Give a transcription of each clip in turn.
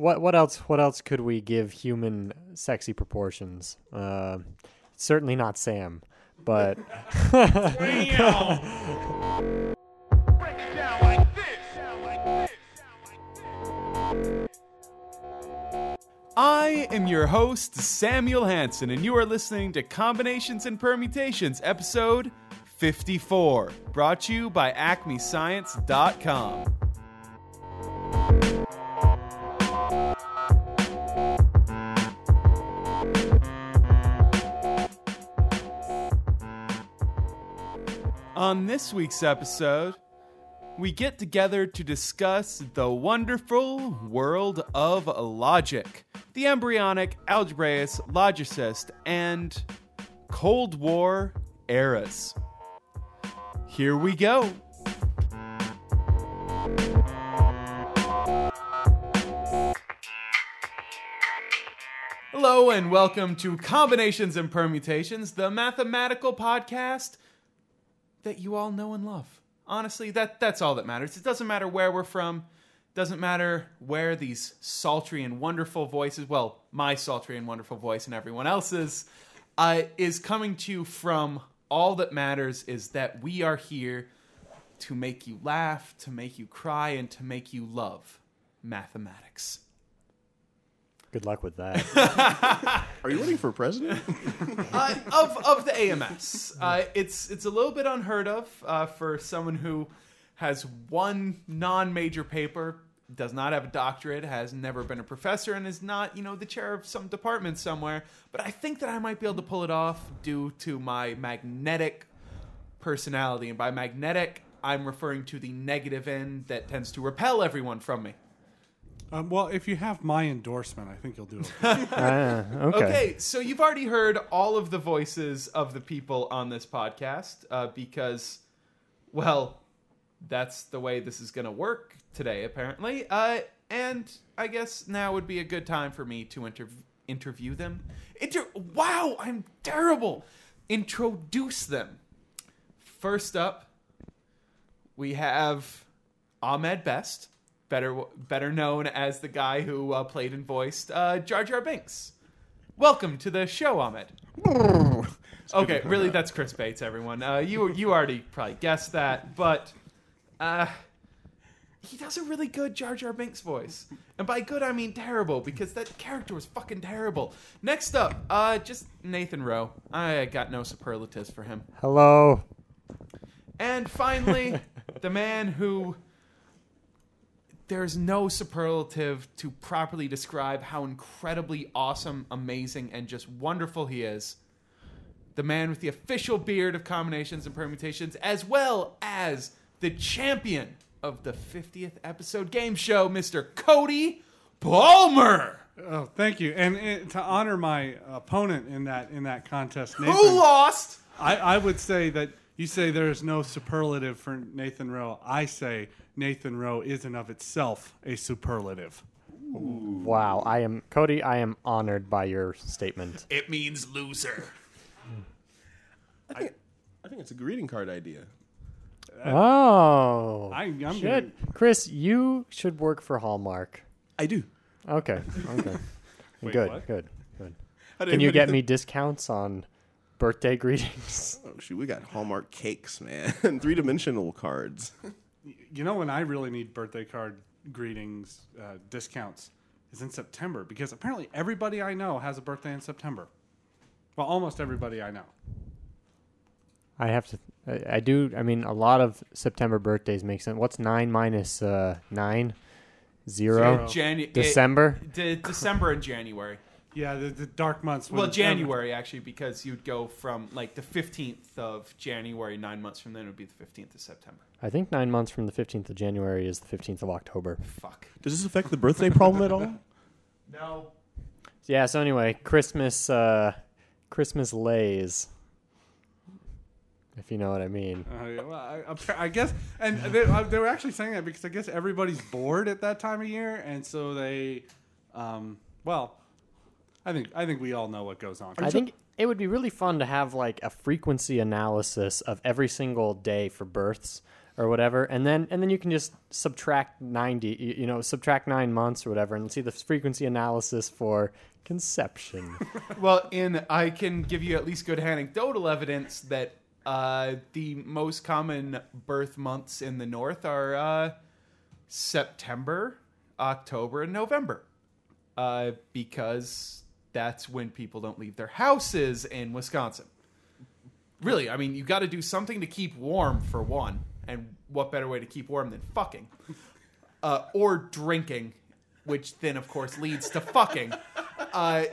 what what else what else could we give human sexy proportions? Uh, certainly not Sam, but I am your host, Samuel Hansen, and you are listening to Combinations and Permutations, episode 54, brought to you by AcmeScience.com. On this week's episode, we get together to discuss the wonderful world of logic, the embryonic, algebraist, logicist, and Cold War eras. Here we go. Hello, and welcome to Combinations and Permutations, the mathematical podcast that you all know and love. Honestly, that that's all that matters. It doesn't matter where we're from. Doesn't matter where these sultry and wonderful voices, well, my sultry and wonderful voice and everyone else's, uh, is coming to you from. All that matters is that we are here to make you laugh, to make you cry, and to make you love mathematics. Good luck with that. Are you running for president? uh, of of the AMS. Uh, it's it's a little bit unheard of uh, for someone who has one non-major paper, does not have a doctorate, has never been a professor, and is not you know the chair of some department somewhere. But I think that I might be able to pull it off due to my magnetic personality, and by magnetic. I'm referring to the negative end that tends to repel everyone from me. Um, well, if you have my endorsement, I think you'll do it. Ah, okay. Okay, so you've already heard all of the voices of the people on this podcast uh, because, well, that's the way this is going to work today, apparently. Uh, and I guess now would be a good time for me to inter- interview them. Inter- wow, I'm terrible. Introduce them. First up, we have Ahmed Best, better better known as the guy who uh, played and voiced uh, Jar Jar Binks. Welcome to the show, Ahmed. okay, really, that's Chris Bates. Everyone, uh, you you already probably guessed that, but uh, he does a really good Jar Jar Binks voice, and by good I mean terrible because that character was fucking terrible. Next up, uh, just Nathan Rowe. I got no superlatives for him. Hello. And finally, the man who there's no superlative to properly describe how incredibly awesome, amazing, and just wonderful he is. The man with the official beard of combinations and permutations, as well as the champion of the 50th episode game show, Mr. Cody Palmer. oh, thank you. And to honor my opponent in that in that contest, Nathan, Who lost? I, I would say that you say there is no superlative for Nathan Rowe. I say Nathan Rowe is in of itself a superlative. Wow. I am Cody. I am honored by your statement. It means loser. I think, I think it's a greeting card idea. Uh, oh. I, I'm should Chris? You should work for Hallmark. I do. Okay. Okay. Wait, good. what? Good. Good. I didn't Can you even- get me discounts on birthday greetings? Oh, shoot, we got Hallmark cakes, man. and three dimensional cards. You know when I really need birthday card greetings uh, discounts is in September because apparently everybody I know has a birthday in September. Well, almost everybody I know. I have to. I, I do. I mean, a lot of September birthdays make sense. What's nine minus uh, nine? Zero. Zero. Janu- December. it- de- December and January. Yeah, the, the dark months. Well, when- January actually, because you'd go from like the fifteenth of January, nine months from then it would be the fifteenth of September. I think nine months from the fifteenth of January is the fifteenth of October. Fuck. Does this affect the birthday problem at all? No. Yeah. So anyway, Christmas. Uh, Christmas lays. If you know what I mean. Uh, well, I, I guess, and they, uh, they were actually saying that because I guess everybody's bored at that time of year, and so they, um, well, I think I think we all know what goes on. I think it would be really fun to have like a frequency analysis of every single day for births or whatever, and then and then you can just subtract ninety, you, you know, subtract nine months or whatever, and see the frequency analysis for conception. Well, in I can give you at least good anecdotal evidence that uh, the most common birth months in the north are uh, September, October, and November, uh, because that's when people don't leave their houses in Wisconsin. Really, I mean, you got to do something to keep warm for one, and what better way to keep warm than fucking, uh, or drinking, which then of course leads to fucking. Uh,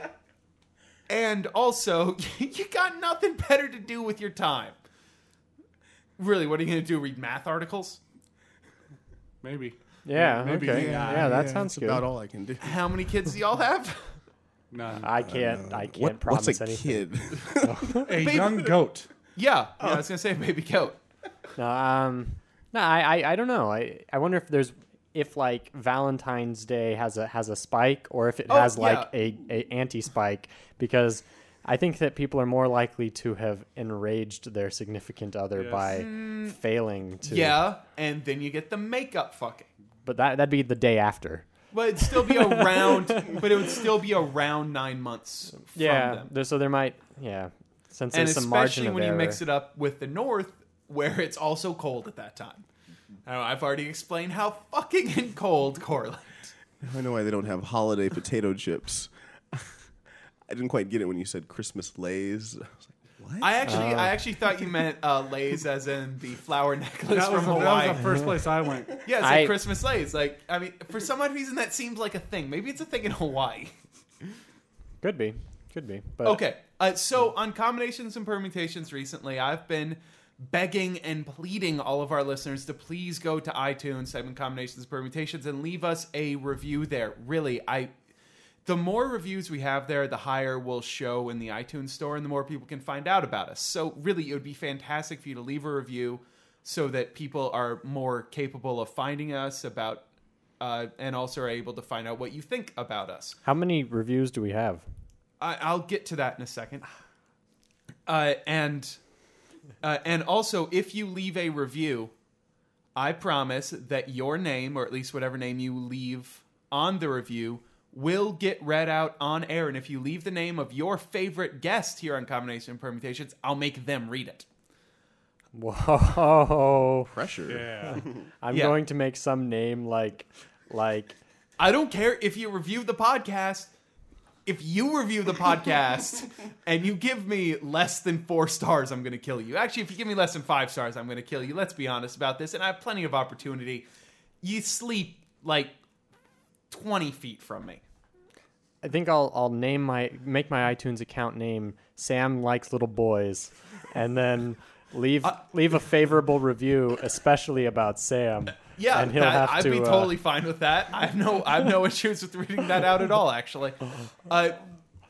and also, you got nothing better to do with your time. Really, what are you going to do? Read math articles? Maybe. yeah, Maybe, okay, yeah, yeah, that Yeah, sounds that's good. about all I can do. How many kids do y'all have? None. I can't, I can't What, promise what's a anything. kid? a young goat. yeah, yeah I was going to say baby goat. No, um, no, I, I, I don't know. I, I wonder if there's if like Valentine's Day has a has a spike or if it Oh, has like yeah. a, a anti spike because I think that people are more likely to have enraged their significant other Yes. by failing to. Yeah, and then you get the makeup fucking. but that that'd be the day after. But it'd still be around, but it would still be around nine months from Yeah, them. there, so there might yeah since And there's some margin especially of when you error. mix it up with the north, where it's also cold at that time. I know, I've already explained how fucking and cold correlate. I know why they don't have holiday potato chips. I didn't quite get it when you said Christmas lays. I was like, what? I actually, Oh. I actually thought you meant uh, leis as in the flower necklace That was, from the, that was the first place I went. yeah, it's I- Christmas lays. Like, I mean, for some odd reason, that seems like a thing. Maybe it's a thing in Hawaii. could be could be but Okay, uh, so on combinations and permutations recently, I've been begging and pleading all of our listeners to please go to iTunes, type in combinations and permutations, and leave us a review there. Really, I. The more reviews we have there, the higher we'll show in the iTunes store, and the more people can find out about us. So, really, it would be fantastic for you to leave a review so that people are more capable of finding us about, uh, and also are able to find out what you think about us. how many reviews do we have? I, I'll get to that in a second. Uh, and uh, and also, if you leave a review, I promise that your name, or at least whatever name you leave on the review, will get read out on air. And if you leave the name of your favorite guest here on Combination and Permutations, I'll make them read it. Whoa! Pressure. Yeah. I'm Yeah. going to make some name like like I don't care if you review the podcast. If you review the podcast and you give me less than four stars, I'm going to kill you. Actually, if you give me less than five stars, I'm going to kill you. Let's be honest about this. And I have plenty of opportunity. You sleep like 20 feet from me. I think I'll I'll name my make my iTunes account name Sam likes little boys, and then leave Uh, leave a favorable review, especially about Sam. Yeah, and he'll that- have I'd to. be uh, totally fine with that. I have no, I have no issues with reading that out at all. Actually, uh,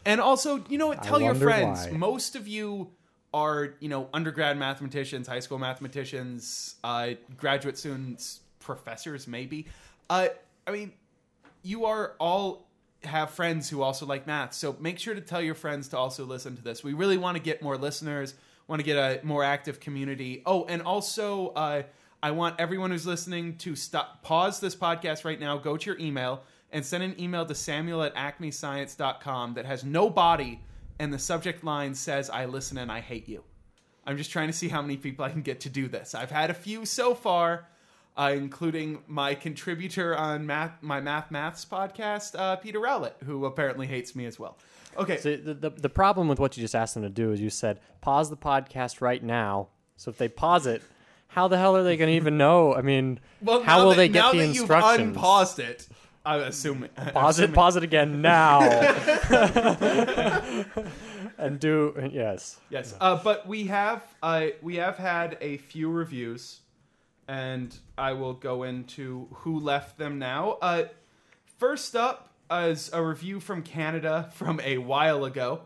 and also, you know what? Tell your friends. why. Most of you are, you know, undergrad mathematicians, high school mathematicians, uh, graduate students, professors, maybe. Uh, I mean, you are all have friends who also like math. So make sure to tell your friends to also listen to this. We really want to get more listeners, want to get a more active community. Oh, and also uh, I want everyone who's listening to stop pause this podcast right now, go to your email and send an email to Samuel at acmescience.com that has no body and the subject line says I listen and I hate you. I'm just trying to see how many people I can get to do this. I've had a few so far, uh, including my contributor on math, my Math Maths podcast, uh, Peter Rowlett, who apparently hates me as well. Okay, So the, the the problem with what you just asked them to do is you said pause the podcast right now. So if they pause it, how the hell are they going to even know? I mean, well, how will that, they get now the that instructions? you've unpaused it? I'm assuming. Pause it, pause it again now, and do yes. Yes, uh, but we have uh, we have had a few reviews, and I will go into who left them now. Uh, first up is a review from Canada from a while ago,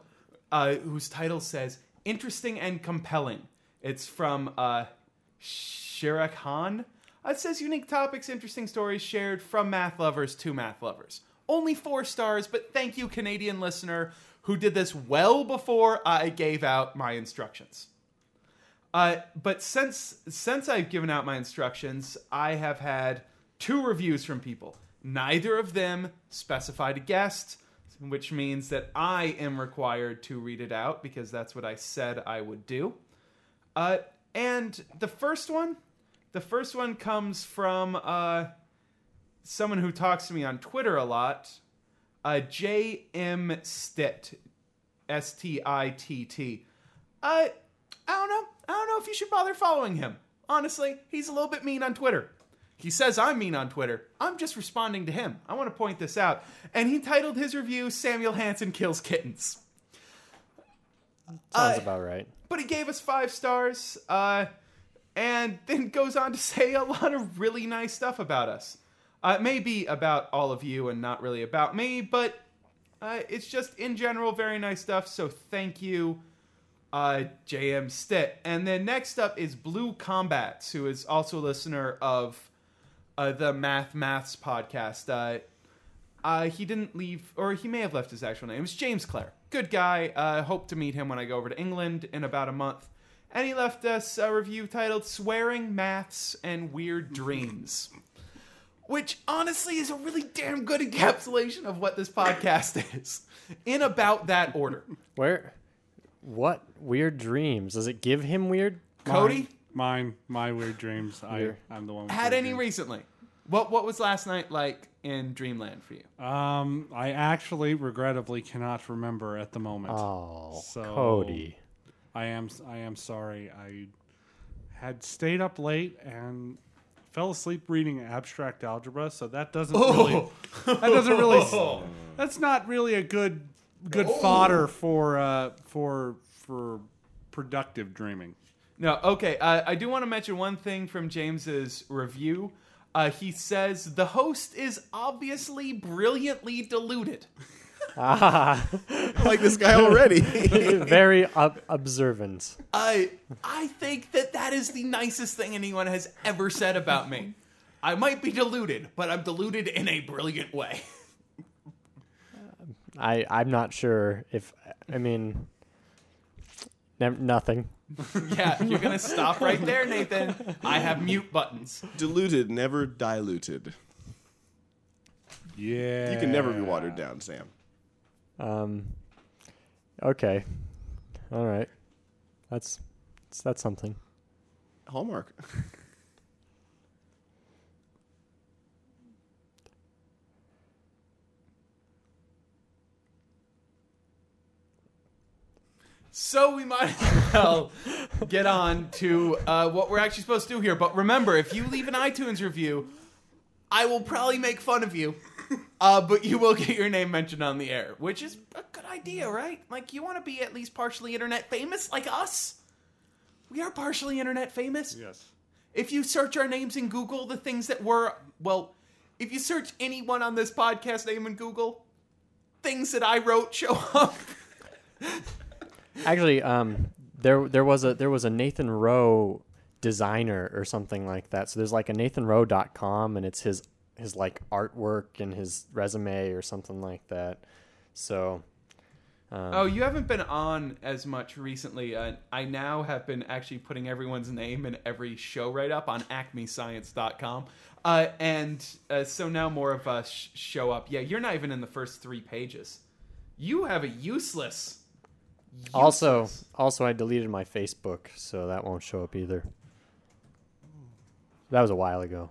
uh, whose title says "Interesting and Compelling." It's from uh, Shirak Khan. Uh, It says unique topics, interesting stories shared from math lovers to math lovers. Only four stars, but thank you, Canadian listener, who did this well before I gave out my instructions. Uh, but since since I've given out my instructions, I have had two reviews from people. Neither of them specified a guest, which means that I am required to read it out because that's what I said I would do. Uh, and the first one, the first one comes from uh, someone who talks to me on Twitter a lot, uh, J.M. Stitt, S T I T T. Uh, I don't know. I don't know if you should bother following him. Honestly, he's a little bit mean on Twitter. He says I'm mean on Twitter. I'm just responding to him. I want to point this out. And he titled his review Samuel Hansen Kills Kittens. Sounds Uh, about right. but he gave us five stars uh, and then goes on to say a lot of really nice stuff about us uh, maybe about all of you and not really about me but uh, it's just in general very nice stuff so thank you uh, jm stitt and then next up is blue combats who is also a listener of uh, the math maths podcast uh, uh, he didn't leave, or he may have left his actual name. It was James Clare. Good guy. Uh, hope to meet him when I go over to England in about a month. And he left us a review titled Swearing, Maths, and Weird Dreams. Which honestly is a really damn good encapsulation of what this podcast is. In about that order. Where? What weird dreams? Does it give him weird? Cody, Mine, my weird dreams. I, I'm the one. With had weird any dreams. recently? What what was last night like in Dreamland for you? Um, I actually, regrettably, cannot remember at the moment. Oh, So- Cody. I am, I am sorry. I had stayed up late and fell asleep reading abstract algebra, so that doesn't really, that doesn't really, that's not really a good, good fodder for, uh, for, for productive dreaming. No, okay. Uh, I do want to mention one thing from James's review. Uh, he says the host is obviously brilliantly deluded. Ah, I like this guy already. very ob- observant. I I think that that is the nicest thing anyone has ever said about me. I might be deluded, but I'm deluded in a brilliant way. I I'm not sure if I mean nev- nothing. yeah, you're gonna stop right there, Nathan. I have mute buttons. Diluted, never diluted. Yeah. You can never be watered down, Sam. Um. Okay. All right. That's that's something. Hallmark. So we might as well get on to uh, what we're actually supposed to do here. But remember, if you leave an iTunes review, I will probably make fun of you, uh, but you will get your name mentioned on the air, which is a good idea, right? Like, you want to be at least partially internet famous, like us. We are partially internet famous. Yes. If you search our names in Google, the things that were, well, if you search anyone on this podcast name in Google, things that I wrote show up. Actually, um, there there was a there was a Nathan Rowe designer or something like that. So there's like a NathanRowe.com and it's his his like artwork and his resume or something like that. So. Um, Oh, you haven't been on as much recently. Uh, I now have been actually putting everyone's name in every show write up on acmescience.com. Uh, and uh, so now more of us sh- show up. Yeah, you're not even in the first three pages. You have a useless. Also, also, I deleted my Facebook, so that won't show up either. That was a while ago.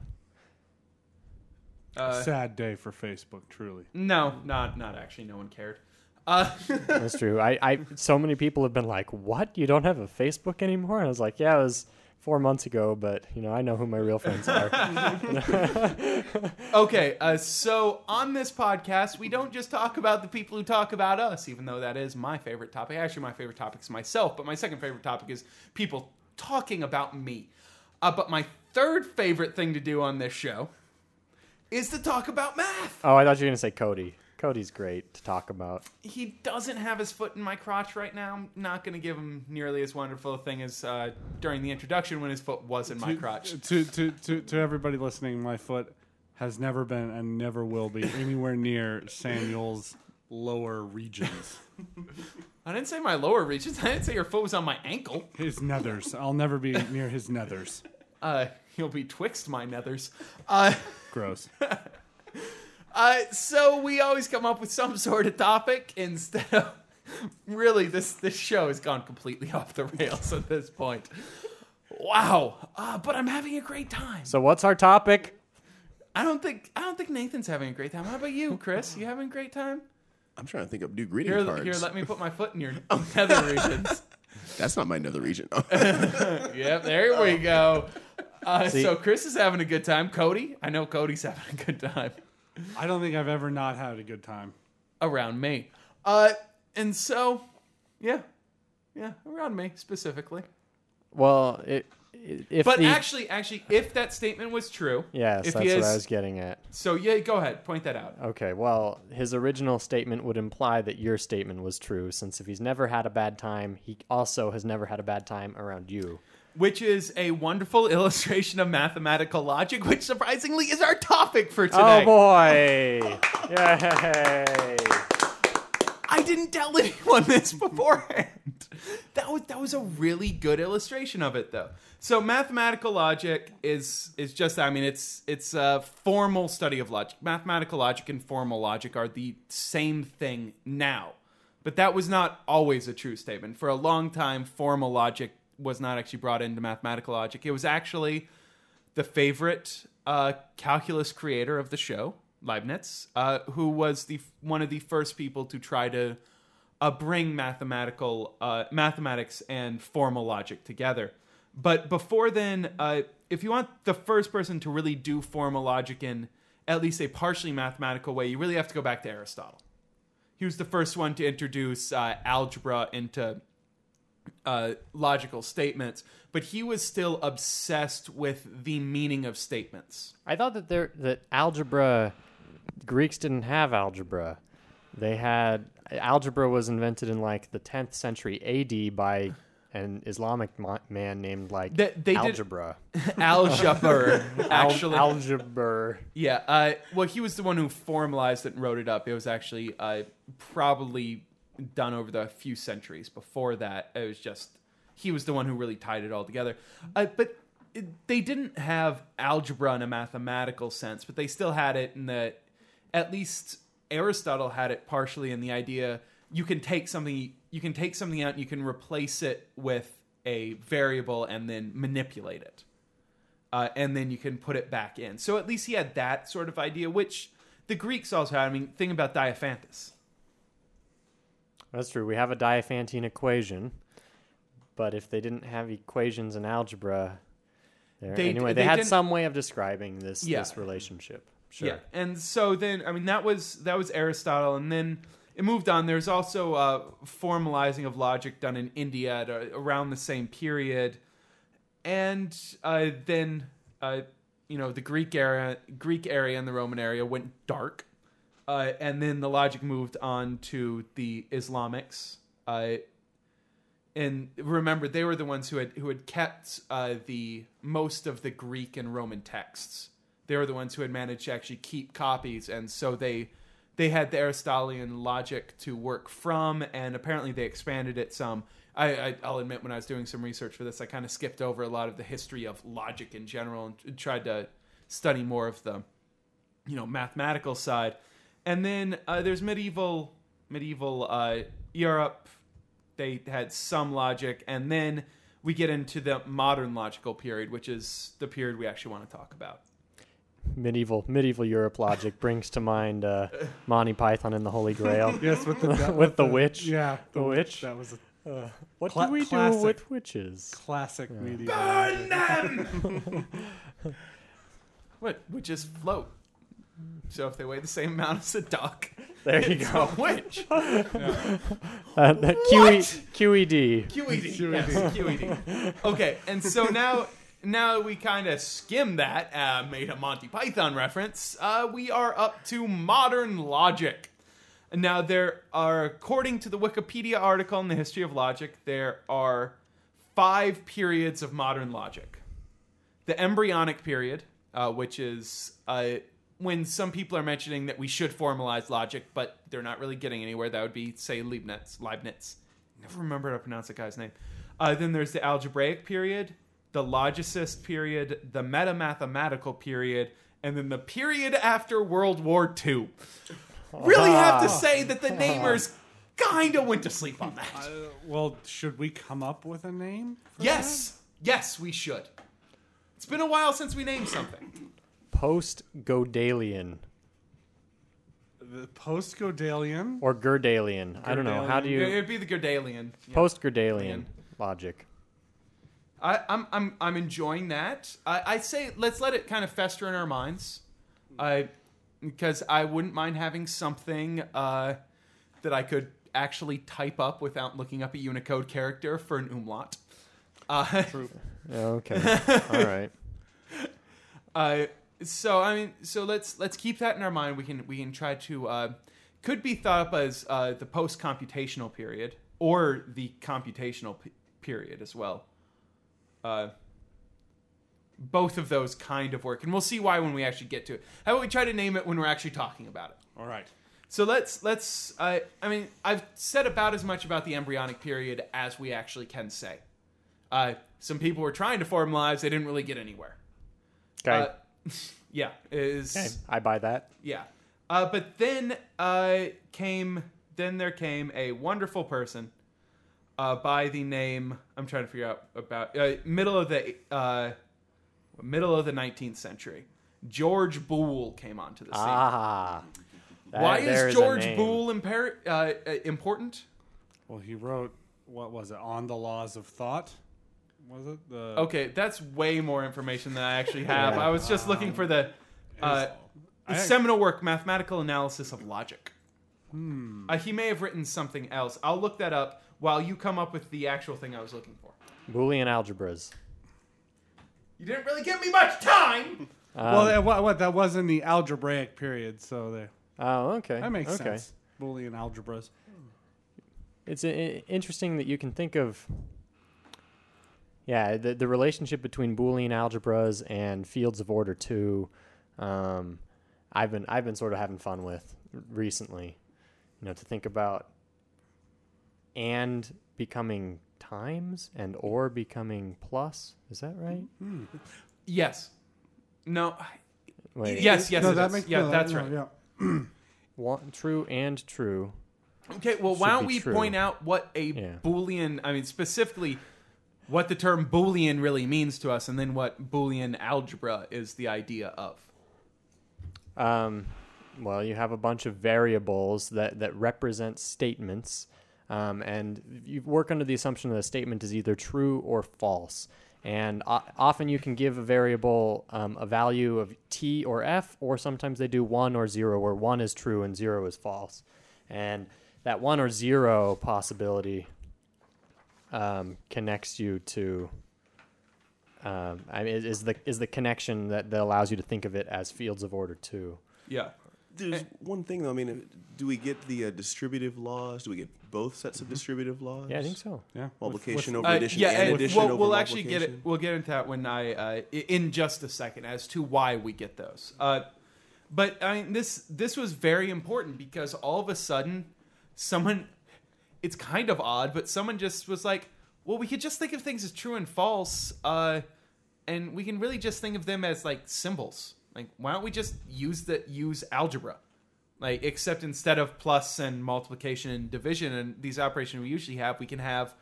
Uh, Sad day for Facebook, truly. no, not not actually. No one cared. Uh, That's true. I, I, so many people have been like, "What? You don't have a Facebook anymore?" And I was like, "Yeah, it was four months ago, but you know, I know who my real friends are." Okay, uh, so on this podcast, we don't just talk about the people who talk about us, even though that is my favorite topic. Actually, my favorite topic is myself, but my second favorite topic is people talking about me. Uh, but my third favorite thing to do on this show is to talk about math. oh, I thought you were gonna say Cody. Cody's great to talk about. He doesn't have his foot in my crotch right now. I'm not going to give him nearly as wonderful a thing as uh, during the introduction when his foot was in my to, crotch. To, to, to, to everybody listening, my foot has never been and never will be anywhere near Samuel's lower regions. I didn't say my lower regions. I didn't say your foot was on my ankle. His nethers. I'll never be near his nethers. Uh, he'll be twixt my nethers. Uh, Gross. uh, so we always come up with some sort of topic instead of. Really, this this show has gone completely off the rails at this point. Wow, uh, but I'm having a great time. So what's our topic? I don't think I don't think Nathan's having a great time. How about you, Chris? You having a great time? I'm trying to think of new greeting Here, cards. here, let me put my foot in your nether regions. That's not my nether region. Yep, there we go. Uh, so Chris is having a good time. Cody, I know Cody's having a good time I don't think I've ever not had a good time. around me. Uh, and so, yeah, yeah, around me specifically. Well, it, it, if But the, actually, actually, if that statement was true, yes, if that's he what is, I was getting at. so yeah, go ahead, point that out. Okay, well, his original statement would imply that your statement was true, since if he's never had a bad time, he also has never had a bad time around you. Which is a wonderful illustration of mathematical logic, which surprisingly is our topic for oh, today. Oh boy! Yay! I didn't tell anyone this beforehand. That was that was a really good illustration of it though. So mathematical logic is is just I mean it's it's a formal study of logic. Mathematical logic and formal logic are the same thing now. But that was not always a true statement. For a long time formal logic was not actually brought into mathematical logic. It was actually the favorite uh, calculus creator of the show, Leibniz, uh, who was the one of the first people to try to uh, bring mathematical uh, mathematics and formal logic together. But before then, uh, if you want the first person to really do formal logic in at least a partially mathematical way, you really have to go back to Aristotle. He was the first one to introduce uh, algebra into uh, logical statements, but he was still obsessed with the meaning of statements. I thought that there that algebra Greeks didn't have algebra. They had algebra was invented in like the 10th century AD by an Islamic mo- man named like They- they did- algebra. Algebra, actually. Al- algebra. yeah. Uh, well, he was the one who formalized it and wrote it up. It was actually uh, probably done over the few centuries before that. It was just he was the one who really tied it all together. Uh, but it, they didn't have algebra in a mathematical sense, but they still had it in that at least Aristotle had it partially in the idea you can take something you can take something out and you can replace it with a variable and then manipulate it. Uh, and then you can put it back in. So at least he had that sort of idea, which the Greeks also had. I mean, think about Diophantus. That's true. We have a Diophantine equation, but if they didn't have equations in algebra, there, They- anyway, they, they had some way of describing this Yeah. this relationship. Sure. Yeah, and so then I mean that was that was Aristotle, and then it moved on. There's also uh, formalizing of logic done in India at a, around the same period, and uh, then uh, you know the Greek era, Greek area, and the Roman area went dark, uh, and then the logic moved on to the Islamics. Uh, and remember, they were the ones who had who had kept uh, the most of the Greek and Roman texts. They were the ones who had managed to actually keep copies, and so they they had the Aristotelian logic to work from, and apparently they expanded it some. I, I, I'll admit, when I was doing some research for this, I kind of skipped over a lot of the history of logic in general and tried to study more of the, you know, mathematical side. And then uh, there's medieval medieval uh, Europe. They had some logic, and then we get into the modern logical period, which is the period we actually want to talk about. Medieval medieval Europe logic brings to mind uh, Monty Python and the Holy Grail. Yes, with the With the witch? Yeah, The witch? That was a What Cla- do we classic. do with witches? classic medieval. Burn them! what? Witches float. So if they weigh the same amount as a duck, There you it's go. a witch. Uh, the QE, QED. QED. Yes, QED. Okay, and so now now we kind of skim that, uh, made a Monty Python reference. Uh, we are up to modern logic. Now there are, according to the Wikipedia article in the history of logic, there are five periods of modern logic. The embryonic period, uh, which is uh, when some people are mentioning that we should formalize logic, but they're not really getting anywhere. That would be, say, Leibniz. Leibniz. never remember how to pronounce that guy's name. Uh, then there's the algebraic period, the logicist period, the metamathematical period, and then the period after World War II. Really have to say that the namers kind of went to sleep on that. Uh, well, should we come up with a name? Yes, yes, we should. It's been a while since we named something. Post Godalian? The post Godalian. or Gerdalian. I don't know. How do you It'd be the Gerdalian. Yeah. post Gerdalian logic? I, I'm I'm I'm enjoying that. I, I say let's let it kind of fester in our minds. I because I wouldn't mind having something uh, that I could actually type up without looking up a Unicode character for an umlaut. Uh, Okay. All right. uh, so I mean, so let's let's keep that in our mind. We can we can try to uh, could be thought up as uh, the post computational period or the computational p- period as well. Uh, both of those kind of work, and we'll see why when we actually get to it. How about we try to name it when we're actually talking about it? All right. So let's let's. Uh, I mean, I've said about as much about the embryonic period as we actually can say. Uh, some people were trying to form lives; they didn't really get anywhere. Okay. Uh, yeah, is okay. I buy that. yeah. Uh, but then uh, came then there came a wonderful person uh, by the name I'm trying to figure out about uh, middle of the uh, middle of the 19th century. George Boole came onto the scene. Ah. That- Why there's is a George name. Boole impar- uh, uh, important? Well, he wrote what was it on the laws of thought? Was it the? Okay, that's way more information than I actually have. Yeah. I was just looking for the uh, I- seminal work, Mathematical Analysis of Logic. Uh, he may have written something else. I'll look that up while you come up with the actual thing I was looking for. Boolean algebras. You didn't really give me much time. well, that, what, what that was in the algebraic period, so there Oh, okay. that makes okay. sense. Boolean algebras. It's i- interesting that you can think of. Yeah, the the relationship between Boolean algebras and fields of order two, um, I've been I've been sort of having fun with recently. You know, to think about and becoming times and or becoming plus. Is that right? yes. No. Wait, Yes. Yes. no, it that is. makes yeah, no, that's no, right. Yeah. one, true and true. Okay, well, why don't we true. point out what a Yeah. Boolean, I mean, specifically what the term Boolean really means to us, and then what Boolean algebra is the idea of. Um, well, you have a bunch of variables that, that represent statements, um, and you work under the assumption that a statement is either true or false. And o- often you can give a variable um, a value of t or f, or sometimes they do one or zero, where one is true and zero is false. And that one or zero possibility um, connects you to. Um, I mean, is- is the is the connection that, that allows you to think of it as fields of order too? Yeah. There's one thing though. I mean, do we get the uh, distributive laws? Do we get both sets of distributive laws? Yeah, I think so. Yeah. Multiplication over Uh, addition yeah, and and addition we'll, over we'll actually get it. multiplication? We'll get into that when I uh, i- in just a second as to why we get those. Uh, but I mean, this this was very important because all of a sudden, someone. It's kind of odd, but someone just was like, "Well, we could just think of things as true and false, uh, and we can really just think of them as like symbols. Like, why don't we just use the use algebra?" Like, except instead of plus and multiplication and division and these operations we usually have, we can have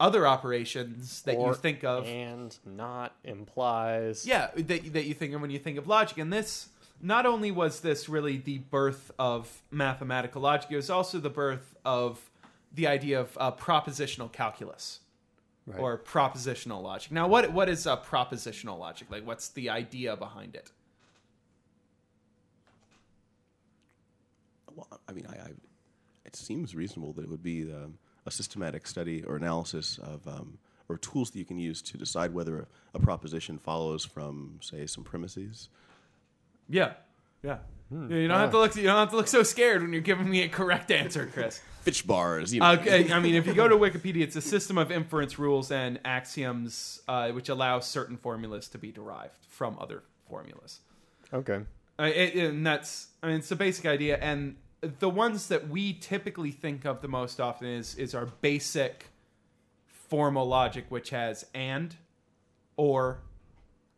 other operations that you think of. and not implies. Yeah, that, that you think of when you think of logic. And this, not only was this really the birth of mathematical logic, it was also the birth of the idea of uh, propositional calculus Right. or propositional logic. Now, what what is uh, propositional logic? Like, what's the idea behind it? Well, I mean, I, I, it seems reasonable that it would be um, a systematic study or analysis of um, or tools that you can use to decide whether a, a proposition follows from, say, some premises. Yeah, yeah. Yeah, you don't have to look. You don't have to look so scared when you're giving me a correct answer, Chris. Fitch bars, you know. Okay, I mean, if you go to Wikipedia, it's a system of inference rules and axioms uh, which allow certain formulas to be derived from other formulas. Okay. Uh, it, and that's, I mean, it's a basic idea. And the ones that we typically think of the most often is is our basic formal logic, which has and, or,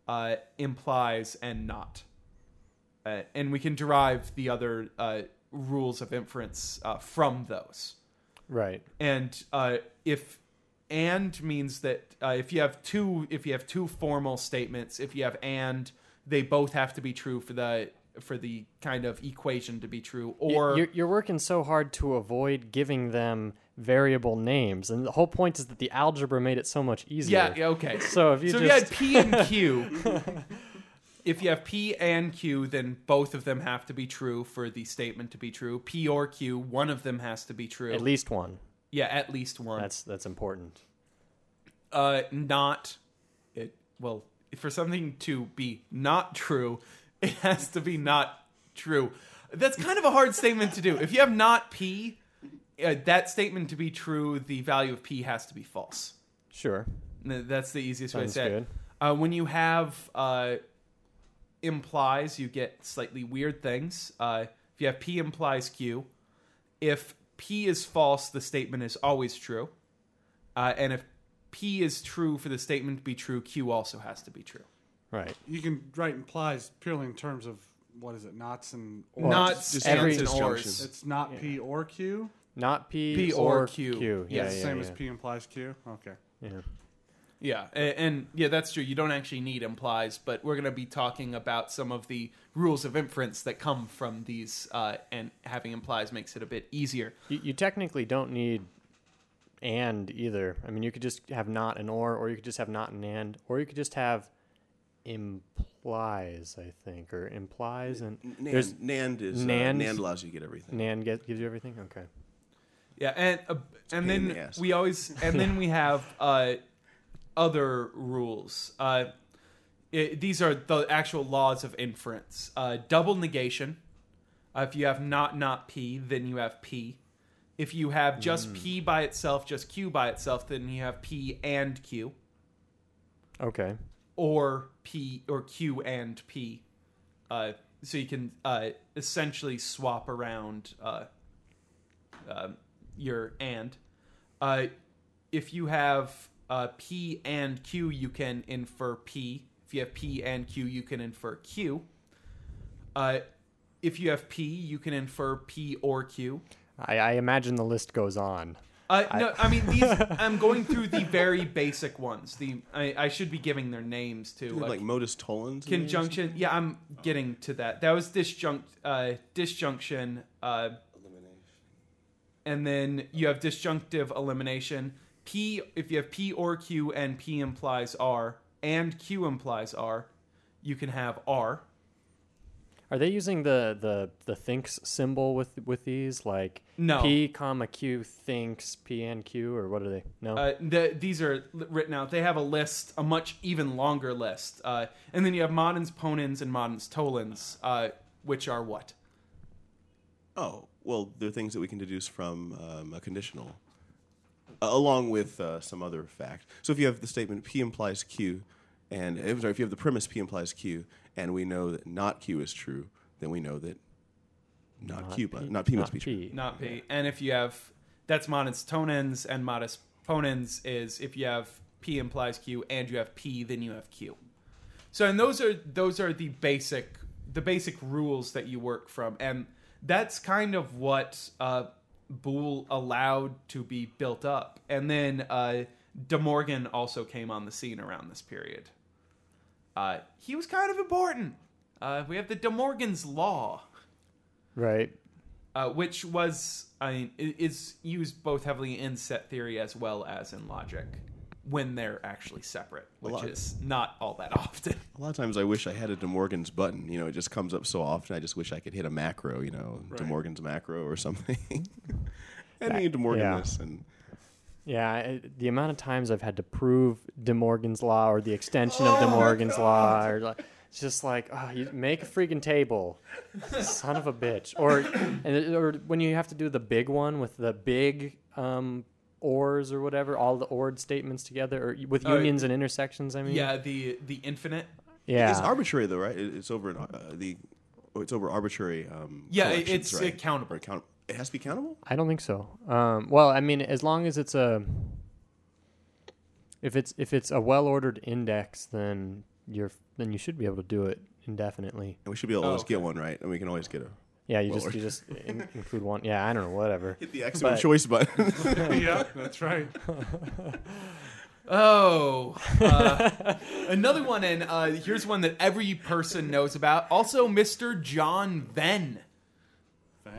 uh, implies, and not. Uh, and we can derive the other uh, rules of inference uh, from those. Right. And uh, if and means that uh, if you have two if you have two formal statements, if you have and, they both have to be true for the for the kind of equation to be true. Or you're, you're working so hard to avoid giving them variable names, and the whole point is that the algebra made it so much easier. yeah, okay. So if you so just if you had P and Q, if you have P and Q, then both of them have to be true for the statement to be true. P or Q, one of them has to be true. at least one, yeah, at least one. that's that's important. uh not it well for something to be not true it has to be not true that's kind of a hard statement to do if you have not p uh, that statement to be true the value of p has to be false Sure, that's the easiest way to Sounds say it uh, when you have uh, implies you get slightly weird things uh, if you have p implies q if p is false the statement is always true uh, and if p is true for the statement to be true q also has to be true right. You can write implies purely in terms of what is it, nots and or. not just every every- and ors. It's not P or Q. Not P, P or, or Q. Q. Yeah, Yes, yeah, Same yeah. as P implies Q. Okay. Yeah. Yeah and, and yeah that's true you don't actually need implies but we're going to be talking about some of the rules of inference that come from these uh, and having implies makes it a bit easier You, you technically don't need and either. I mean, you could just have not and or, or you could just have not and and, or you could just have implies. I think, or implies and there's NAND, NAND is NAND. Uh, NAND allows you to get everything. NAND get, gives you everything. Okay. Yeah, and uh, and then the we always and then we have uh, other rules. Uh, it, these are the actual laws of inference. Uh, double negation. Uh, if you have not not p, then you have p. If you have just p by itself, just q by itself, then you have p and q, Okay. or p or q and p. Uh, so you can uh, essentially swap around uh, uh, your and. Uh, if you have uh, P and Q, you can infer P. If you have P and Q, you can infer Q. Uh, if you have P, you can infer P or Q. I, I imagine the list goes on. Uh, no, I mean these. I'm going through the very basic ones. The I, I should be giving their names too. Like, like modus tollens. in there or conjunction. Yeah, I'm getting to that. That was disjunct uh, disjunction. Uh, and then you have disjunctive elimination. P if you have P or Q and P implies R and Q implies R, you can have R. Are they using the the the thinks symbol with with these like No. P comma Q thinks P and Q or what are they? No. Uh, the, these are written out. They have a list, a much even longer list. Uh, and then you have modus, ponens, and modus, tollens, uh, which are what? Oh, well, there are things that we can deduce from um, a conditional, along with uh, some other fact. So if you have the statement P implies Q, and eh, sorry, if you have the premise P implies Q, and we know that not Q is true, then we know that not, Q, but not P must be true. P. Not P. And if you have that's modus tollens and modus ponens is if you have P implies Q and you have P, then you have Q. So and those are those are the basic the basic rules that you work from, and that's kind of what uh, Boole allowed to be built up. And then uh, De Morgan also came on the scene around this period. Uh, he was kind of important. Uh, we have the De Morgan's law Right. uh, which was I mean is used both heavily in set theory as well as in logic when they're actually separate, which lot. is not all that often. A lot of times I wish I had a De Morgan's button. You know, it just comes up so often. I just wish I could hit a macro, you know, De Right. Morgan's macro or something. and That- need De Morgan yeah. this and Yeah, I, the amount of times I've had to prove De Morgan's law or the extension of De Morgan's law, or like, it's just like, oh, you make a freaking table, son of a bitch. Or, and or when you have to do the big one with the big um, ors or whatever, all the ord statements together, or with Oh, unions and intersections. I mean, yeah, the the infinite. yeah. it's arbitrary though, right? It- It's over in uh, the oh, it's over arbitrary. Um, Yeah, it- it's right? accountable. Account- it has to be countable. I don't think so. Um, well, I mean, as long as it's a if it's if it's a well ordered index, then you're then you should be able to do it indefinitely. And we should be able to Oh, always get one right, and we can always get a Yeah, you Well just you just in, include one. Yeah, I don't know, whatever. hit the excellent But- choice button. yeah, that's right. Oh, uh, another one, and uh, here's one that every person knows about. Also, Mr. John Venn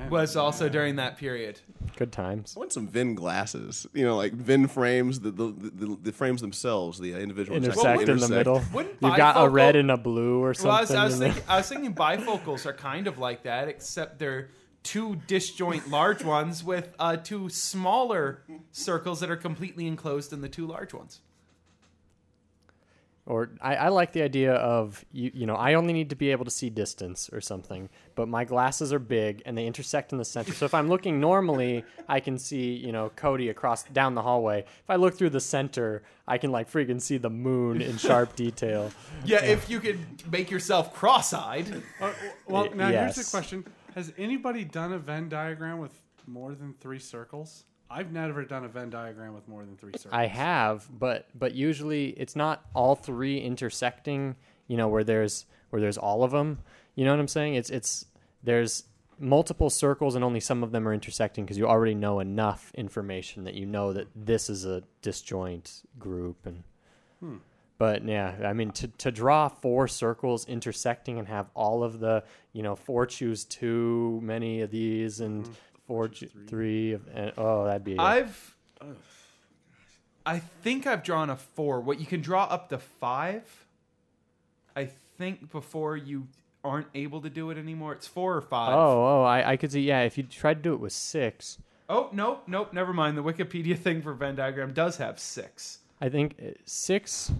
was also during that period. Good times. I want some Venn glasses. You know, like Venn frames, the the, the, the frames themselves, the uh, individual Intersect in the middle. Wouldn't You've got a red and a blue or Well, I was, something. I, was in thinking, I was thinking bifocals are kind of like that, except they're two disjoint large ones with uh, two smaller circles that are completely enclosed in the two large ones. Or I, I like the idea of you you know I only need to be able to see distance or something, but my glasses are big and they intersect in the center. So if I'm looking normally, I can see you know Cody across down the hallway. If I look through the center, I can like freaking see the moon in sharp detail. Yeah, if you could make yourself cross-eyed. Uh, well, Y- now here's the question: Has anybody done a Venn diagram with more than three circles? I've never done a Venn diagram with more than three circles. I have, but but usually it's not all three intersecting. You know where there's where there's all of them. You know what I'm saying? It's it's there's multiple circles and only some of them are intersecting because you already know enough information that you know that this is a disjoint group and. Hmm. But yeah, I mean to to draw four circles intersecting and have all of the you know four choose two many of these and hmm. Four choo- three of and, oh that'd be a- I've, I think I've drawn a four. What you can draw up to five. I think before you aren't able to do it anymore. It's four or five. Oh, oh, I, I could see. Yeah, if you tried to do it with six, Oh, nope, nope, never mind. The Wikipedia thing for Venn diagram does have six. I think uh, six.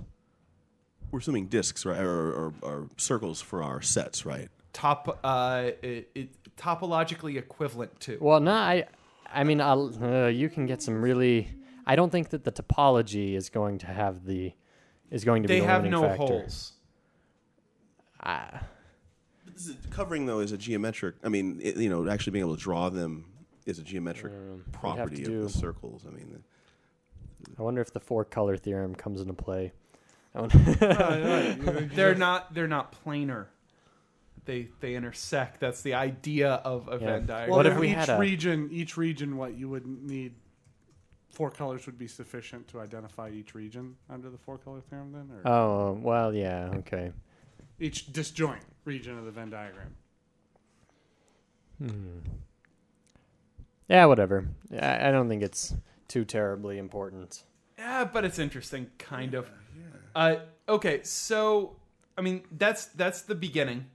We're assuming discs, right, or, or, or circles for our sets, right? Top, uh, it, it topologically equivalent to. Well, no, I, I mean, I'll, uh, you can get some really. I don't think that the topology is going to have the, is going to They be the have limiting no factor. holes. Ah, This is- covering though is a geometric. I mean, it, you know, actually being able to draw them is a geometric have property of do- the circles. I mean, I wonder if the four color theorem comes into play. I wonder- They're not. They're not planar. They they intersect. That's the idea of a Yeah. Venn diagram. Well, What if if we each had a- region, each region, what you would need, four colors would be sufficient to identify each region under the four color theorem, then, or oh well, yeah, okay. each disjoint region of the Venn diagram. Hmm. Yeah, whatever. I, I don't think it's too terribly important. Yeah, but it's interesting, kind of. Uh, okay, so I mean that's that's the beginning,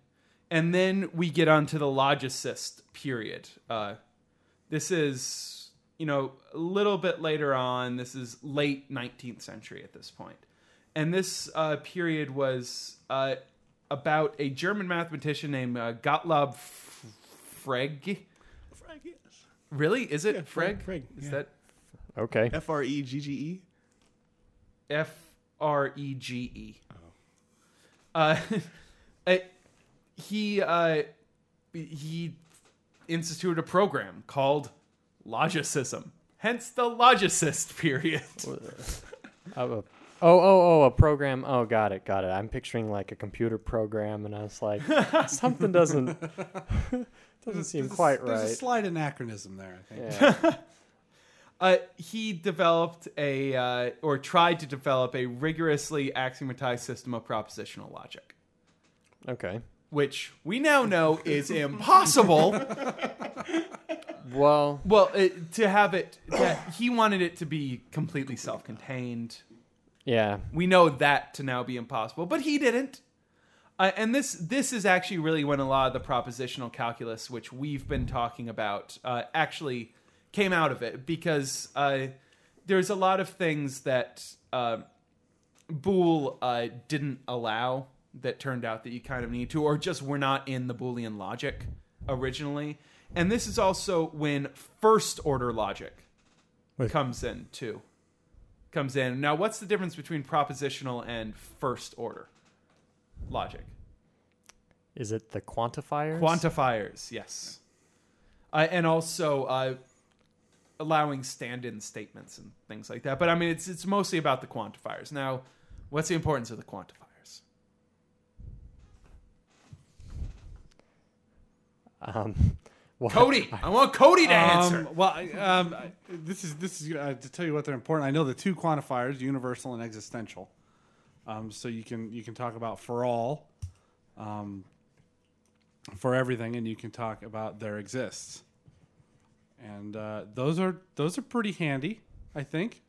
and then we get onto the logicist period. Uh, this is you know a little bit later on. This is late nineteenth century at this point, and this uh, period was uh, about a German mathematician named uh, Gottlob F- Frege. Freg, yes. Really, is it Yeah, Frege? Frege, Frege, Is yeah. that Okay. F R E G G E. F R E G E. Uh, uh, he uh, he instituted a program called Logicism. Hence the logicist period. Uh, oh, oh, oh, a program. Oh, got it, got it. I'm picturing like a computer program, and I was like, something doesn't doesn't seem There's a- quite There's a slight anachronism there, I think. Yeah. Uh, he developed a uh, or tried to develop a rigorously axiomatized system of propositional logic, okay. Which we now know is impossible. Well, well, it, to have it, to, he wanted it to be completely self-contained. yeah. we know that to now be impossible, but he didn't. Uh, and this this is actually really when a lot of the propositional calculus, which we've been talking about, uh, actually came out of it because uh, there's a lot of things that uh, Boole uh, didn't allow that turned out that you kind of need to, or just were not in the Boolean logic originally. And this is also when first order logic Wait. comes in too comes in. Now, what's the difference between propositional and first order logic? Is it the quantifiers? Quantifiers, yes. Uh, and also uh, allowing stand-in statements and things like that. But I mean, it's it's mostly about the quantifiers. Now, what's the importance of the quantifiers? Um, what- Cody, I want Cody to answer. Um, well, um, this is this is uh, to tell you what they're important. I know the two quantifiers, universal and existential. Um, so you can you can talk about for all, um, for everything, and you can talk about there exists. And uh, those are those are pretty handy. I think.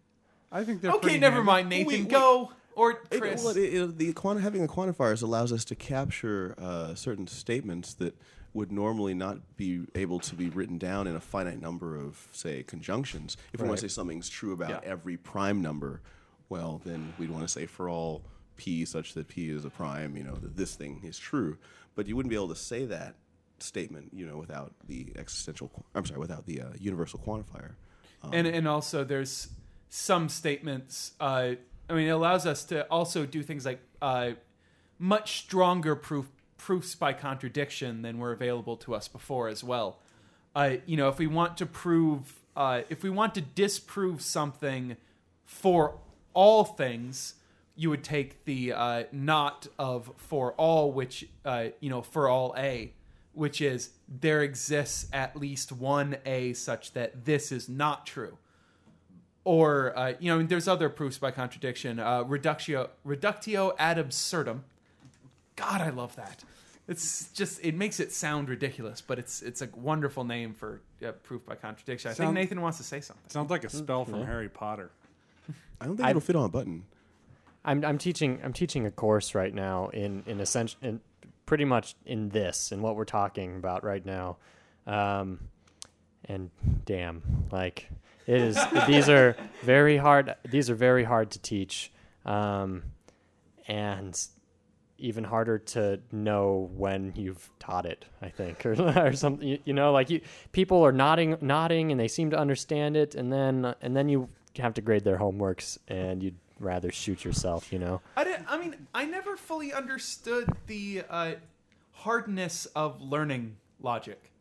I think they're Okay, pretty never handy. mind, Nathan. Wait, wait. Go or It- Chris. well, it- it- the quanti- having a quantifiers allows us to capture uh, certain statements that would normally not be able to be written down in a finite number of, say, conjunctions. If we want to say something's true about Yeah. every prime number, well, then we'd want to say for all p such that p is a prime, you know, that this thing is true. But you wouldn't be able to say that statement, you know, without the existential. qu- I'm sorry, without the uh, universal quantifier. and and also there's some statements uh i mean it allows us to also do things like uh much stronger proof proofs by contradiction than were available to us before as well. Uh you know if we want to prove uh if we want to disprove something for all things you would take the uh not of for all which uh you know for all a which is there exists at least one a such that this is not true. Or uh, you know there's other proofs by contradiction. Uh, reductio reductio ad absurdum. God i love that it's just it makes it sound ridiculous but it's it's a wonderful name for uh, proof by contradiction i think nathan wants to say something Sounds like a spell from Harry Potter. I don't think I- it'll fit on a button. I'm I'm teaching I'm teaching a course right now in in essential in pretty much in this in what we're talking about right now, um, and damn, like it is. these are very hard. These are very hard to teach, um, and even harder to know when you've taught it. I think, or, or something. You, you know, like you people are nodding nodding and they seem to understand it, and then and then you have to grade their homeworks, and you'd rather shoot yourself. You know. i didn't i mean i never fully understood the uh, hardness of learning logic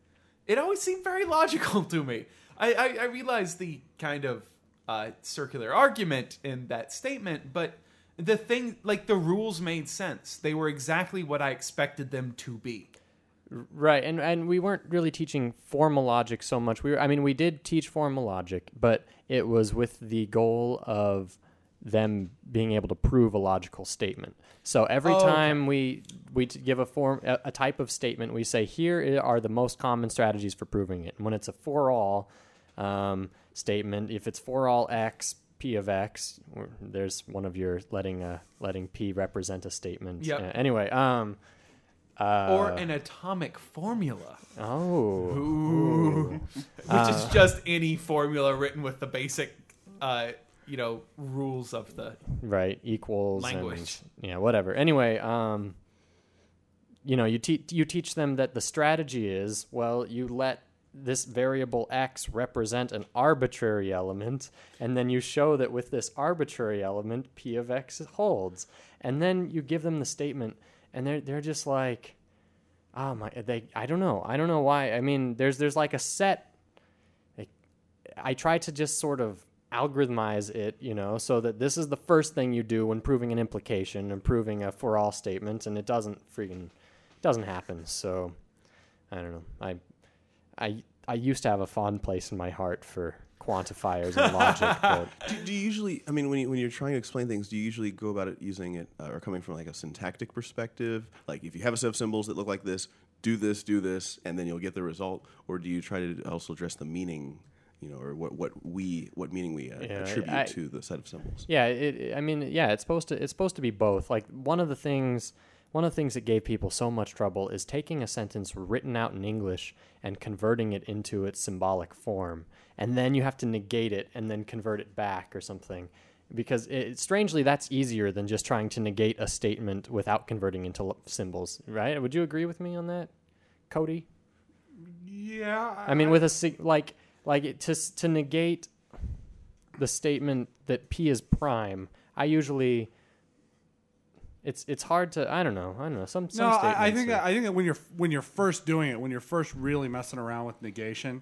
it always seemed very logical to me i i, I realized the kind of uh, circular argument in that statement but the thing like the rules made sense they were exactly what i expected them to be Right, and and we weren't really teaching formal logic so much. We were, I mean, we did teach formal logic, but it was with the goal of them being able to prove a logical statement. So every Oh, okay. time we we give a form a, a type of statement, we say here are the most common strategies for proving it. And when it's a for all um, statement, if it's for all x p of x, there's one of your letting uh, letting p represent a statement. Yep. Uh, anyway, um. Uh, or an atomic formula Oh. which is just any formula written with the basic uh, you know rules of the Right. Equals. Language. And, yeah, whatever. Anyway, um, you know, you, teach you teach them that the strategy is, well, you let this variable x represent an arbitrary element, and then you show that with this arbitrary element, p of x holds. And then you give them the statement, and they're, they're just like, oh my, they, I don't know. I don't know why. I mean, there's, there's like a set I try to just sort of algorithmize it, you know, so that this is the first thing you do when proving an implication and proving a for all statement, and it doesn't freaking doesn't happen. So I don't know. I I I used to have a fond place in my heart for quantifiers and logic, but Do, do you usually? I mean, when you, when you're trying to explain things, do you usually go about it using it uh, or coming from like a syntactic perspective? Like, if you have a set of symbols that look like this, do this, do this, and then you'll get the result. Or do you try to also address the meaning? You know, or what what we what meaning we uh, Yeah, attribute I- to the set of symbols? yeah, it, I mean, yeah, it's supposed to it's supposed to be both. Like one of the things one of the things that gave people so much trouble is taking a sentence written out in English and converting it into its symbolic form, and then you have to negate it and then convert it back or something. Because it, strangely, that's easier than just trying to negate a statement without converting into symbols, right? Would you agree with me on that, Cody? Yeah. I mean, with a like like it, to to negate the statement that p is prime, I usually it's it's hard to I don't know I don't know some some No, I, I think that, I think that when you're when you're first doing it, when you're first really messing around with negation,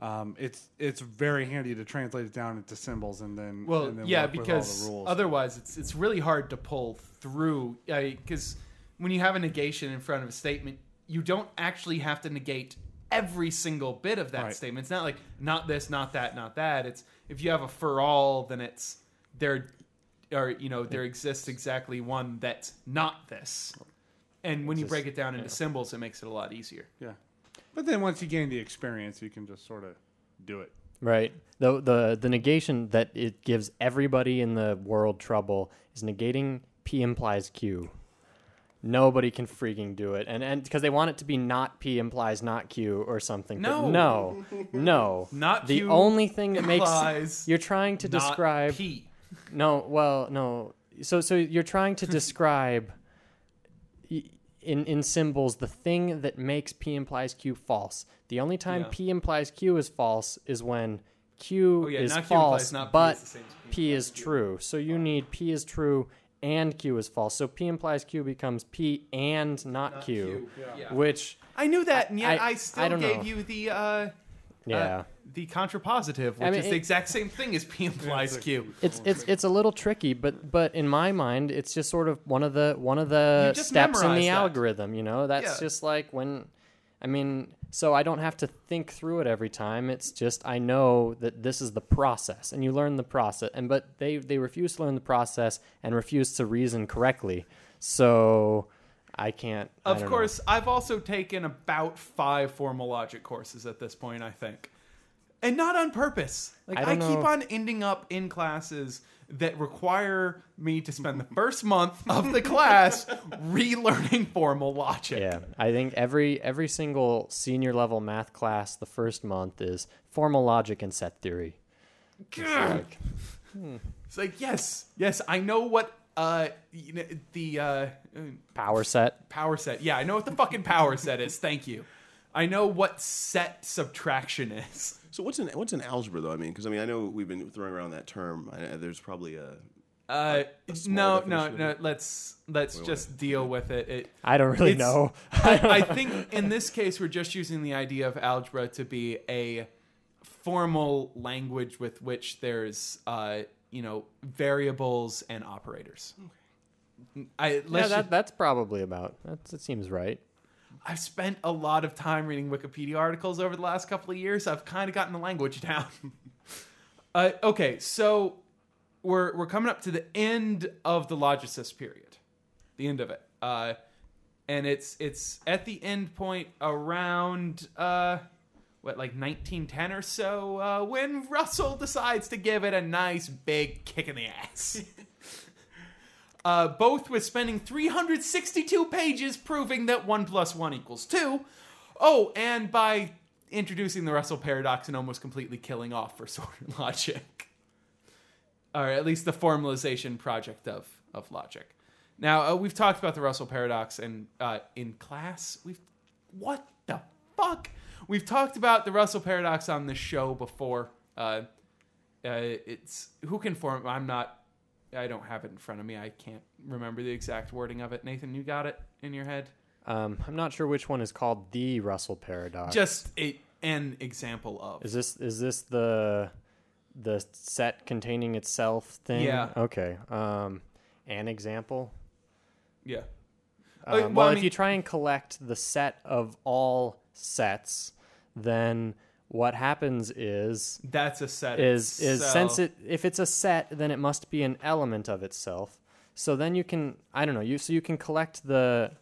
um, it's it's very handy to translate it down into symbols and then Well, and then yeah, work with all because the rules. otherwise it's it's really hard to pull through. Because when you have a negation in front of a statement, you don't actually have to negate every single bit of that Right. statement. It's not like not this, not that, not that. It's if you have a for all, then it's there, or you know there exists exactly one that's not this. And when you Just- break it down into symbols, it makes it a lot easier. yeah, but then once you gain the experience, you can just sort of do it. Right. The the the negation that it gives everybody in the world trouble is negating P implies Q. Nobody can freaking do it, and and because they want it to be not P implies not Q or something. but No. no, no. Not the Q only thing that makes implies you're trying to Not describe. P. No, well, no. So so you're trying to describe in in symbols the thing that makes P implies Q false. The only time Yeah. P implies Q is false is when Q Oh yeah, is not Q implies false, not P but is the same as P. P is true. So you need P is true and Q is false. So P implies Q becomes P and not, Q, Yeah. which I knew that, and yet I- I, I still don't gave know. you the uh, yeah. uh, the contrapositive, which I mean, is the exact same thing as P implies Q. it's it's it's a little tricky, but but in my mind, it's just sort of one of the one of the steps in the that. algorithm. You know, that's Yeah. just like when, I mean, so I don't have to think through it every time. It's just I know that this is the process, and you learn the process. And but they they refuse to learn the process and refuse to reason correctly. So I can't. Of know. course, I've also taken about five formal logic courses at this point, I think. And not on purpose. Like I I, keep on ending up in classes that require me to spend the first month of the class relearning formal logic. Yeah, I think every every single senior level math class the first month is formal logic and set theory. It's like, hmm. It's like, yes, yes, I know what uh you know, the uh power set. power set. Yeah, I know what the fucking power set is. Thank you. I know what set subtraction is. So what's an what's an algebra though? I mean, because I mean, I know we've been throwing around that term. I, there's probably a Uh, a no, no, no. it? Let's let's just deal with it. it I don't really know. I, I think in this case we're just using the idea of algebra to be a formal language with which there's uh, you know variables and operators. I yeah, that, that's probably about. That, that seems right. I've spent a lot of time reading Wikipedia articles over the last couple of years. I've kind of gotten the language down. uh, okay, so we're we're coming up to the end of the logicist period, the end of it, uh, and it's it's at the end point around uh, what like 1910 or so uh, when Russell decides to give it a nice big kick in the ass. uh, both with spending 362 pages proving that 1 plus 1 equals 2. Oh, and by introducing the Russell paradox and almost completely killing off for sorted logic. Or at least the formalization project of, of logic. Now, uh, we've talked about the Russell paradox and uh, in class. We've. What the fuck? We've talked about the Russell paradox on this show before. Uh, uh, it's who can form. I'm not. I don't have it in front of me. I can't remember the exact wording of it. Nathan, you got it in your head. Um, I'm not sure which one is called the Russell paradox. Just a, an example of. is this is this the the set containing itself thing? Yeah. Okay. Um, an example. Yeah. Um, Uh, well, well, I if you try and collect the set of all sets, then what happens is That's a set. is is itself. since it if it's a set, then it must be an element of itself. So then you can I don't know you so you can collect the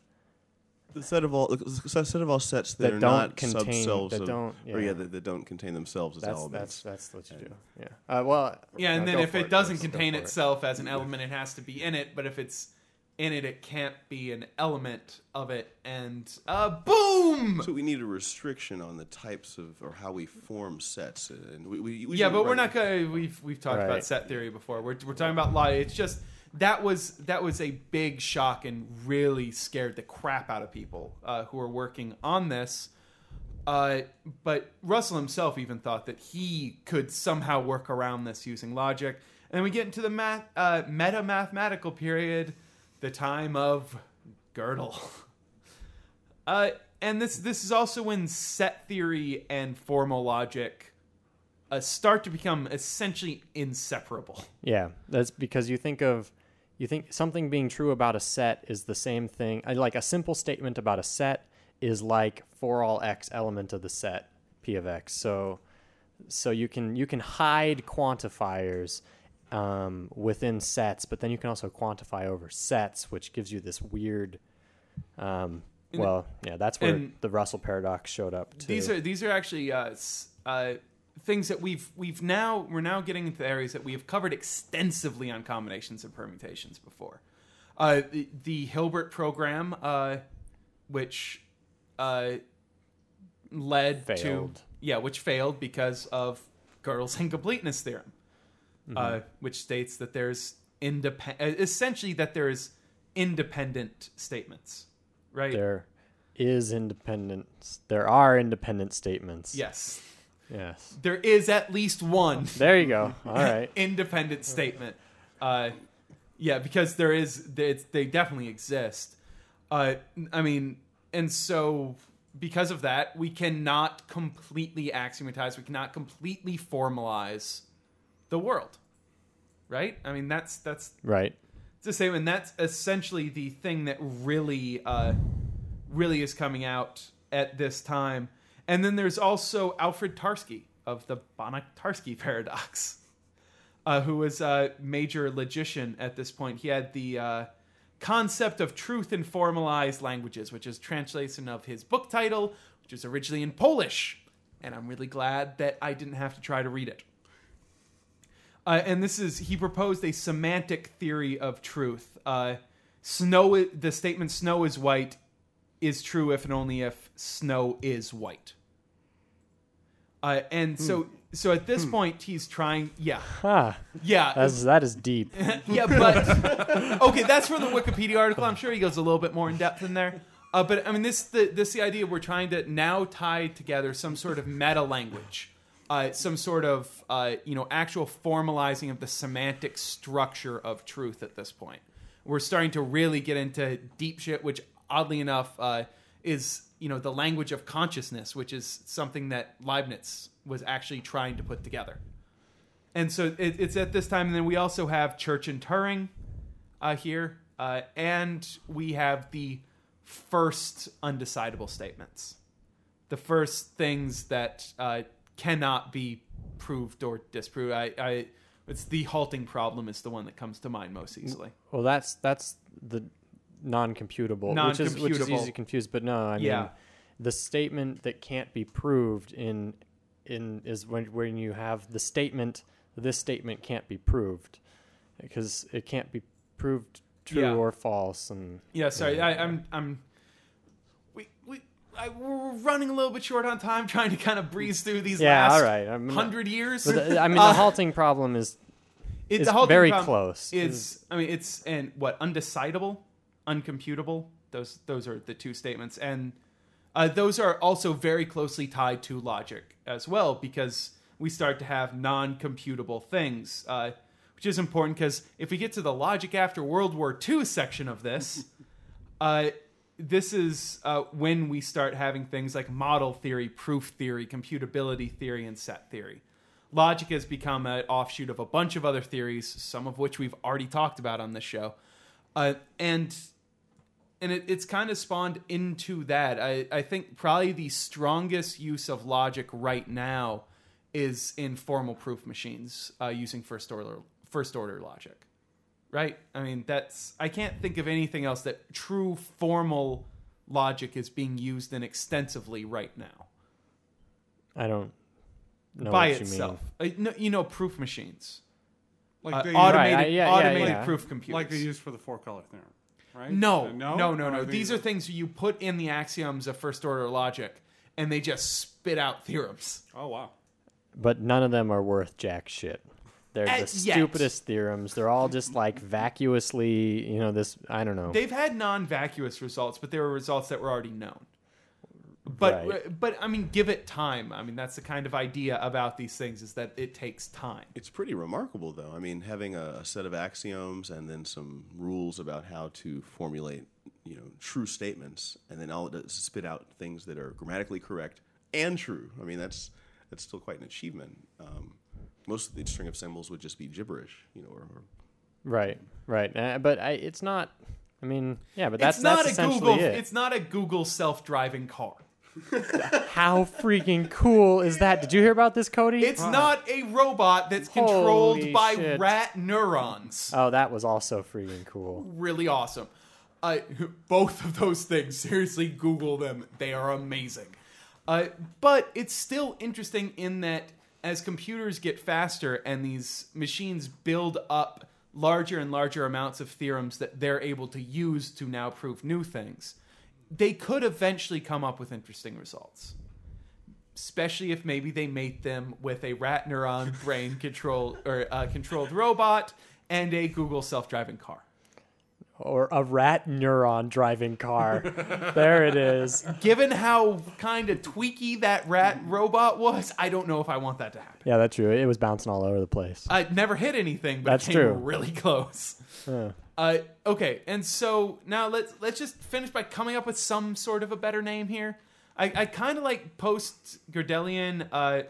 the set of all the set of all sets that, That are don't not contain- subselves that of, don't- or yeah. yeah, that, that don't contain themselves as that's elements. that's that's what you do. Yeah. Uh, well. Yeah, and no, then if for it doesn't contain it. itself as an element, it has to be in it. But if it's in it, it can't be an element of it. And uh, boom! So we need a restriction on the types of or how we form sets, and we, we, we yeah, but we're not gonna. We've we've talked about set theory before. We're we're talking about logic. It's just that was that was a big shock and really scared the crap out of people uh, who were working on this. Uh, but Russell himself even thought that he could somehow work around this using logic. And then we get into the math, uh, meta mathematical period the time of Gödel. Uh, and this this is also when set theory and formal logic uh, start to become essentially inseparable. Yeah, that's because you think of you think something being true about a set is the same thing. uh, Like a simple statement about a set is like for all x element of the set p of x. So so you can you can hide quantifiers um, within sets, but then you can also quantify over sets, which gives you this weird. Um, well, yeah, that's where the Russell paradox showed up. Too. These are these are actually uh, uh, things that we've we've now we're now getting into areas that we have covered extensively on combinations and permutations before. Uh, the, the Hilbert program, uh, which uh, led to yeah, which failed because of Gödel's incompleteness theorem, uh, Mm-hmm. which states that there's independent essentially that there's independent statements, right? there is independence. There are independent statements. Yes, Yes. there is at least one. There you go. All right. independent statement. Uh, yeah, because there is they, they definitely exist. Uh, I mean, and so because of that, we cannot completely axiomatize. We cannot completely formalize the world, right? I mean, that's that's Right. it's the same, and that's essentially the thing that really, uh, really is coming out at this time. And then there's also Alfred Tarski of the Banach-Tarski paradox, uh, who was a major logician at this point. He had the uh, concept of truth in formalized languages, which is translation of his book title, which is originally in Polish. And I'm really glad that I didn't have to try to read it. Uh, and this is he proposed a semantic theory of truth. Uh, snow, the statement "snow is white" is true if and only if snow is white. Uh, and so, so at this point, he's trying. Yeah, Huh. yeah, That's that is deep. yeah. But okay, that's for the Wikipedia article. I'm sure he goes a little bit more in depth in there. Uh, but I mean, this the this the idea we're trying to now tie together some sort of meta language, uh, some sort of uh, you know actual formalizing of the semantic structure of truth at this point. We're starting to really get into deep shit, which oddly enough uh, is you know the language of consciousness, which is something that Leibniz was actually trying to put together. And so it, it's at this time, and then we also have Church and Turing uh, here, uh, and we have the first undecidable statements, the first things that uh, cannot be proved or disproved. I, I, it's the halting problem is the one that comes to mind most easily. Well, that's that's the non-computable, which is which is Non-computable. easy to confuse. But no, I mean the statement that can't be proved in in is when when you have the statement this statement can't be proved because it can't be proved true Yeah. or false and Yeah, sorry, I, I'm, I'm, I, we're running a little bit short on time, trying to kind of breeze through these yeah, last all right. I mean, hundred years. the- I mean, Uh, the halting problem is it- is the halting very problem close. Is I mean, it's and what undecidable, uncomputable. Those those are the two statements, and uh, those are also very closely tied to logic as well, because we start to have non-computable things, uh, which is important because if we get to the logic after World War II section of this, uh, this is uh, when we start having things like model theory, proof theory, computability theory, and set theory. Logic has become an offshoot of a bunch of other theories, some of which we've already talked about on this show, uh, and and it, it's kind of spawned into that. I, I think probably the strongest use of logic right now is in formal proof machines uh, using first order first order logic right? I mean, that's I can't think of anything else that true formal logic is being used in extensively right now I don't know by what itself. Uh, no, you know, proof machines, Like uh, they automated, Right, I- yeah, yeah, automated yeah. proof computers. like they use for the four color theorem, right? no, Uh, no, no, no, Or These are things you put in the axioms of first order logic, and they just spit out theorems. Oh wow. but none of them are worth jack shit. They're At the yet. stupidest theorems. They're all just like vacuously, you know, this I don't know. They've had non-vacuous results, but they were results that were already known. but But Right. but I mean, give it time. I mean, that's the kind of idea about these things is that it takes time. It's pretty remarkable, though. I mean, having a, a set of axioms and then some rules about how to formulate, you know, true statements, and then all it does is spit out things that are grammatically correct and true. I mean, that's that's still quite an achievement. Um, most of the string of symbols would just be gibberish, you know, or, or Right, right. Uh, but I, it's not. I mean, yeah, but that's it's not that's a essentially Google. it. It's not a Google self-driving car. How freaking cool is that? Did you hear about this, Cody? It's not a robot that's controlled Holy by shit. rat neurons. oh, that was also freaking cool. Really awesome. Uh, both of those things, seriously, Google them. They are amazing. Uh, but it's still interesting in that as computers get faster and these machines build up larger and larger amounts of theorems that they're able to use to now prove new things, they could eventually come up with interesting results. Especially if maybe they mate them with a rat neuron brain control or uh, controlled robot and a Google self-driving car. Or a rat neuron driving car. there it is. Given how kind of tweaky that rat robot was, I don't know if I want that to happen. Yeah, that's true. It was bouncing all over the place. I never hit anything, but That's it came true. really close. Yeah. Uh, okay, and so now let's let's just finish by coming up with some sort of a better name here. I, I kind of like post Gödelian, uh,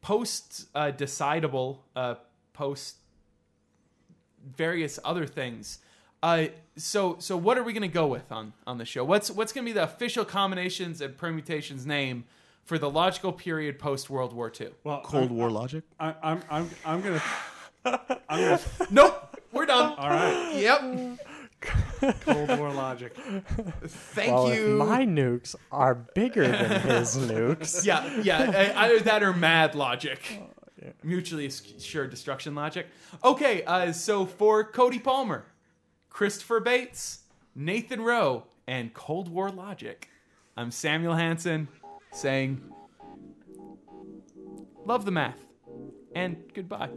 post uh, decidable, uh, post various other things. Uh, so so what are we gonna go with on on the show? What's what's gonna be the official combinations and permutations name for the logical period post World War II? Well, Cold I'm, War logic. I, I'm I'm I'm gonna. I'm gonna. Nope, we're done. All right. Yep. Cold War logic. Thank well, you. if my nukes are bigger than his nukes. Yeah, yeah. Either that or mad logic. Mutually assured destruction logic. Okay, uh, so for Cody Palmer, Christopher Bates, Nathan Rowe, and Cold War logic, I'm Samuel Hansen saying, love the math, and goodbye.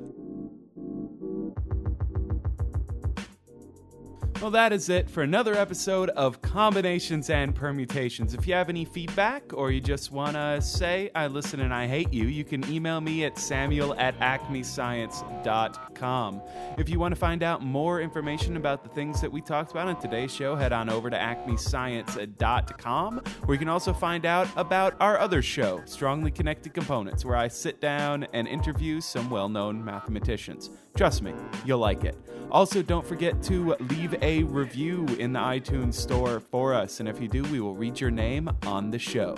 Well, that is it for another episode of Combinations and Permutations. If you have any feedback or you just want to say, I listen and I hate you, you can email me at samuel at acmescience.com. If you want to find out more information about the things that we talked about on today's show, head on over to acmescience.com, where you can also find out about our other show, Strongly Connected Components, where I sit down and interview some well known mathematicians. Trust me, you'll like it. Also, don't forget to leave a review in the iTunes store for us, and if you do, we will read your name on the show.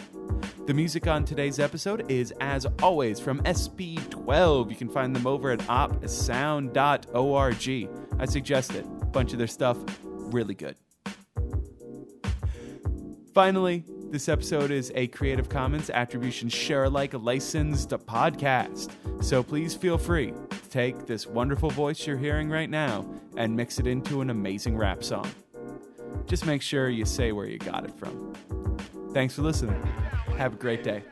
The music on today's episode is, as always, from SP12. You can find them over at opsound.org. I suggest it. A bunch of their stuff, really good. Finally, this episode is a Creative Commons Attribution Share Alike licensed podcast. So please feel free to take this wonderful voice you're hearing right now and mix it into an amazing rap song. Just make sure you say where you got it from. Thanks for listening. Have a great day.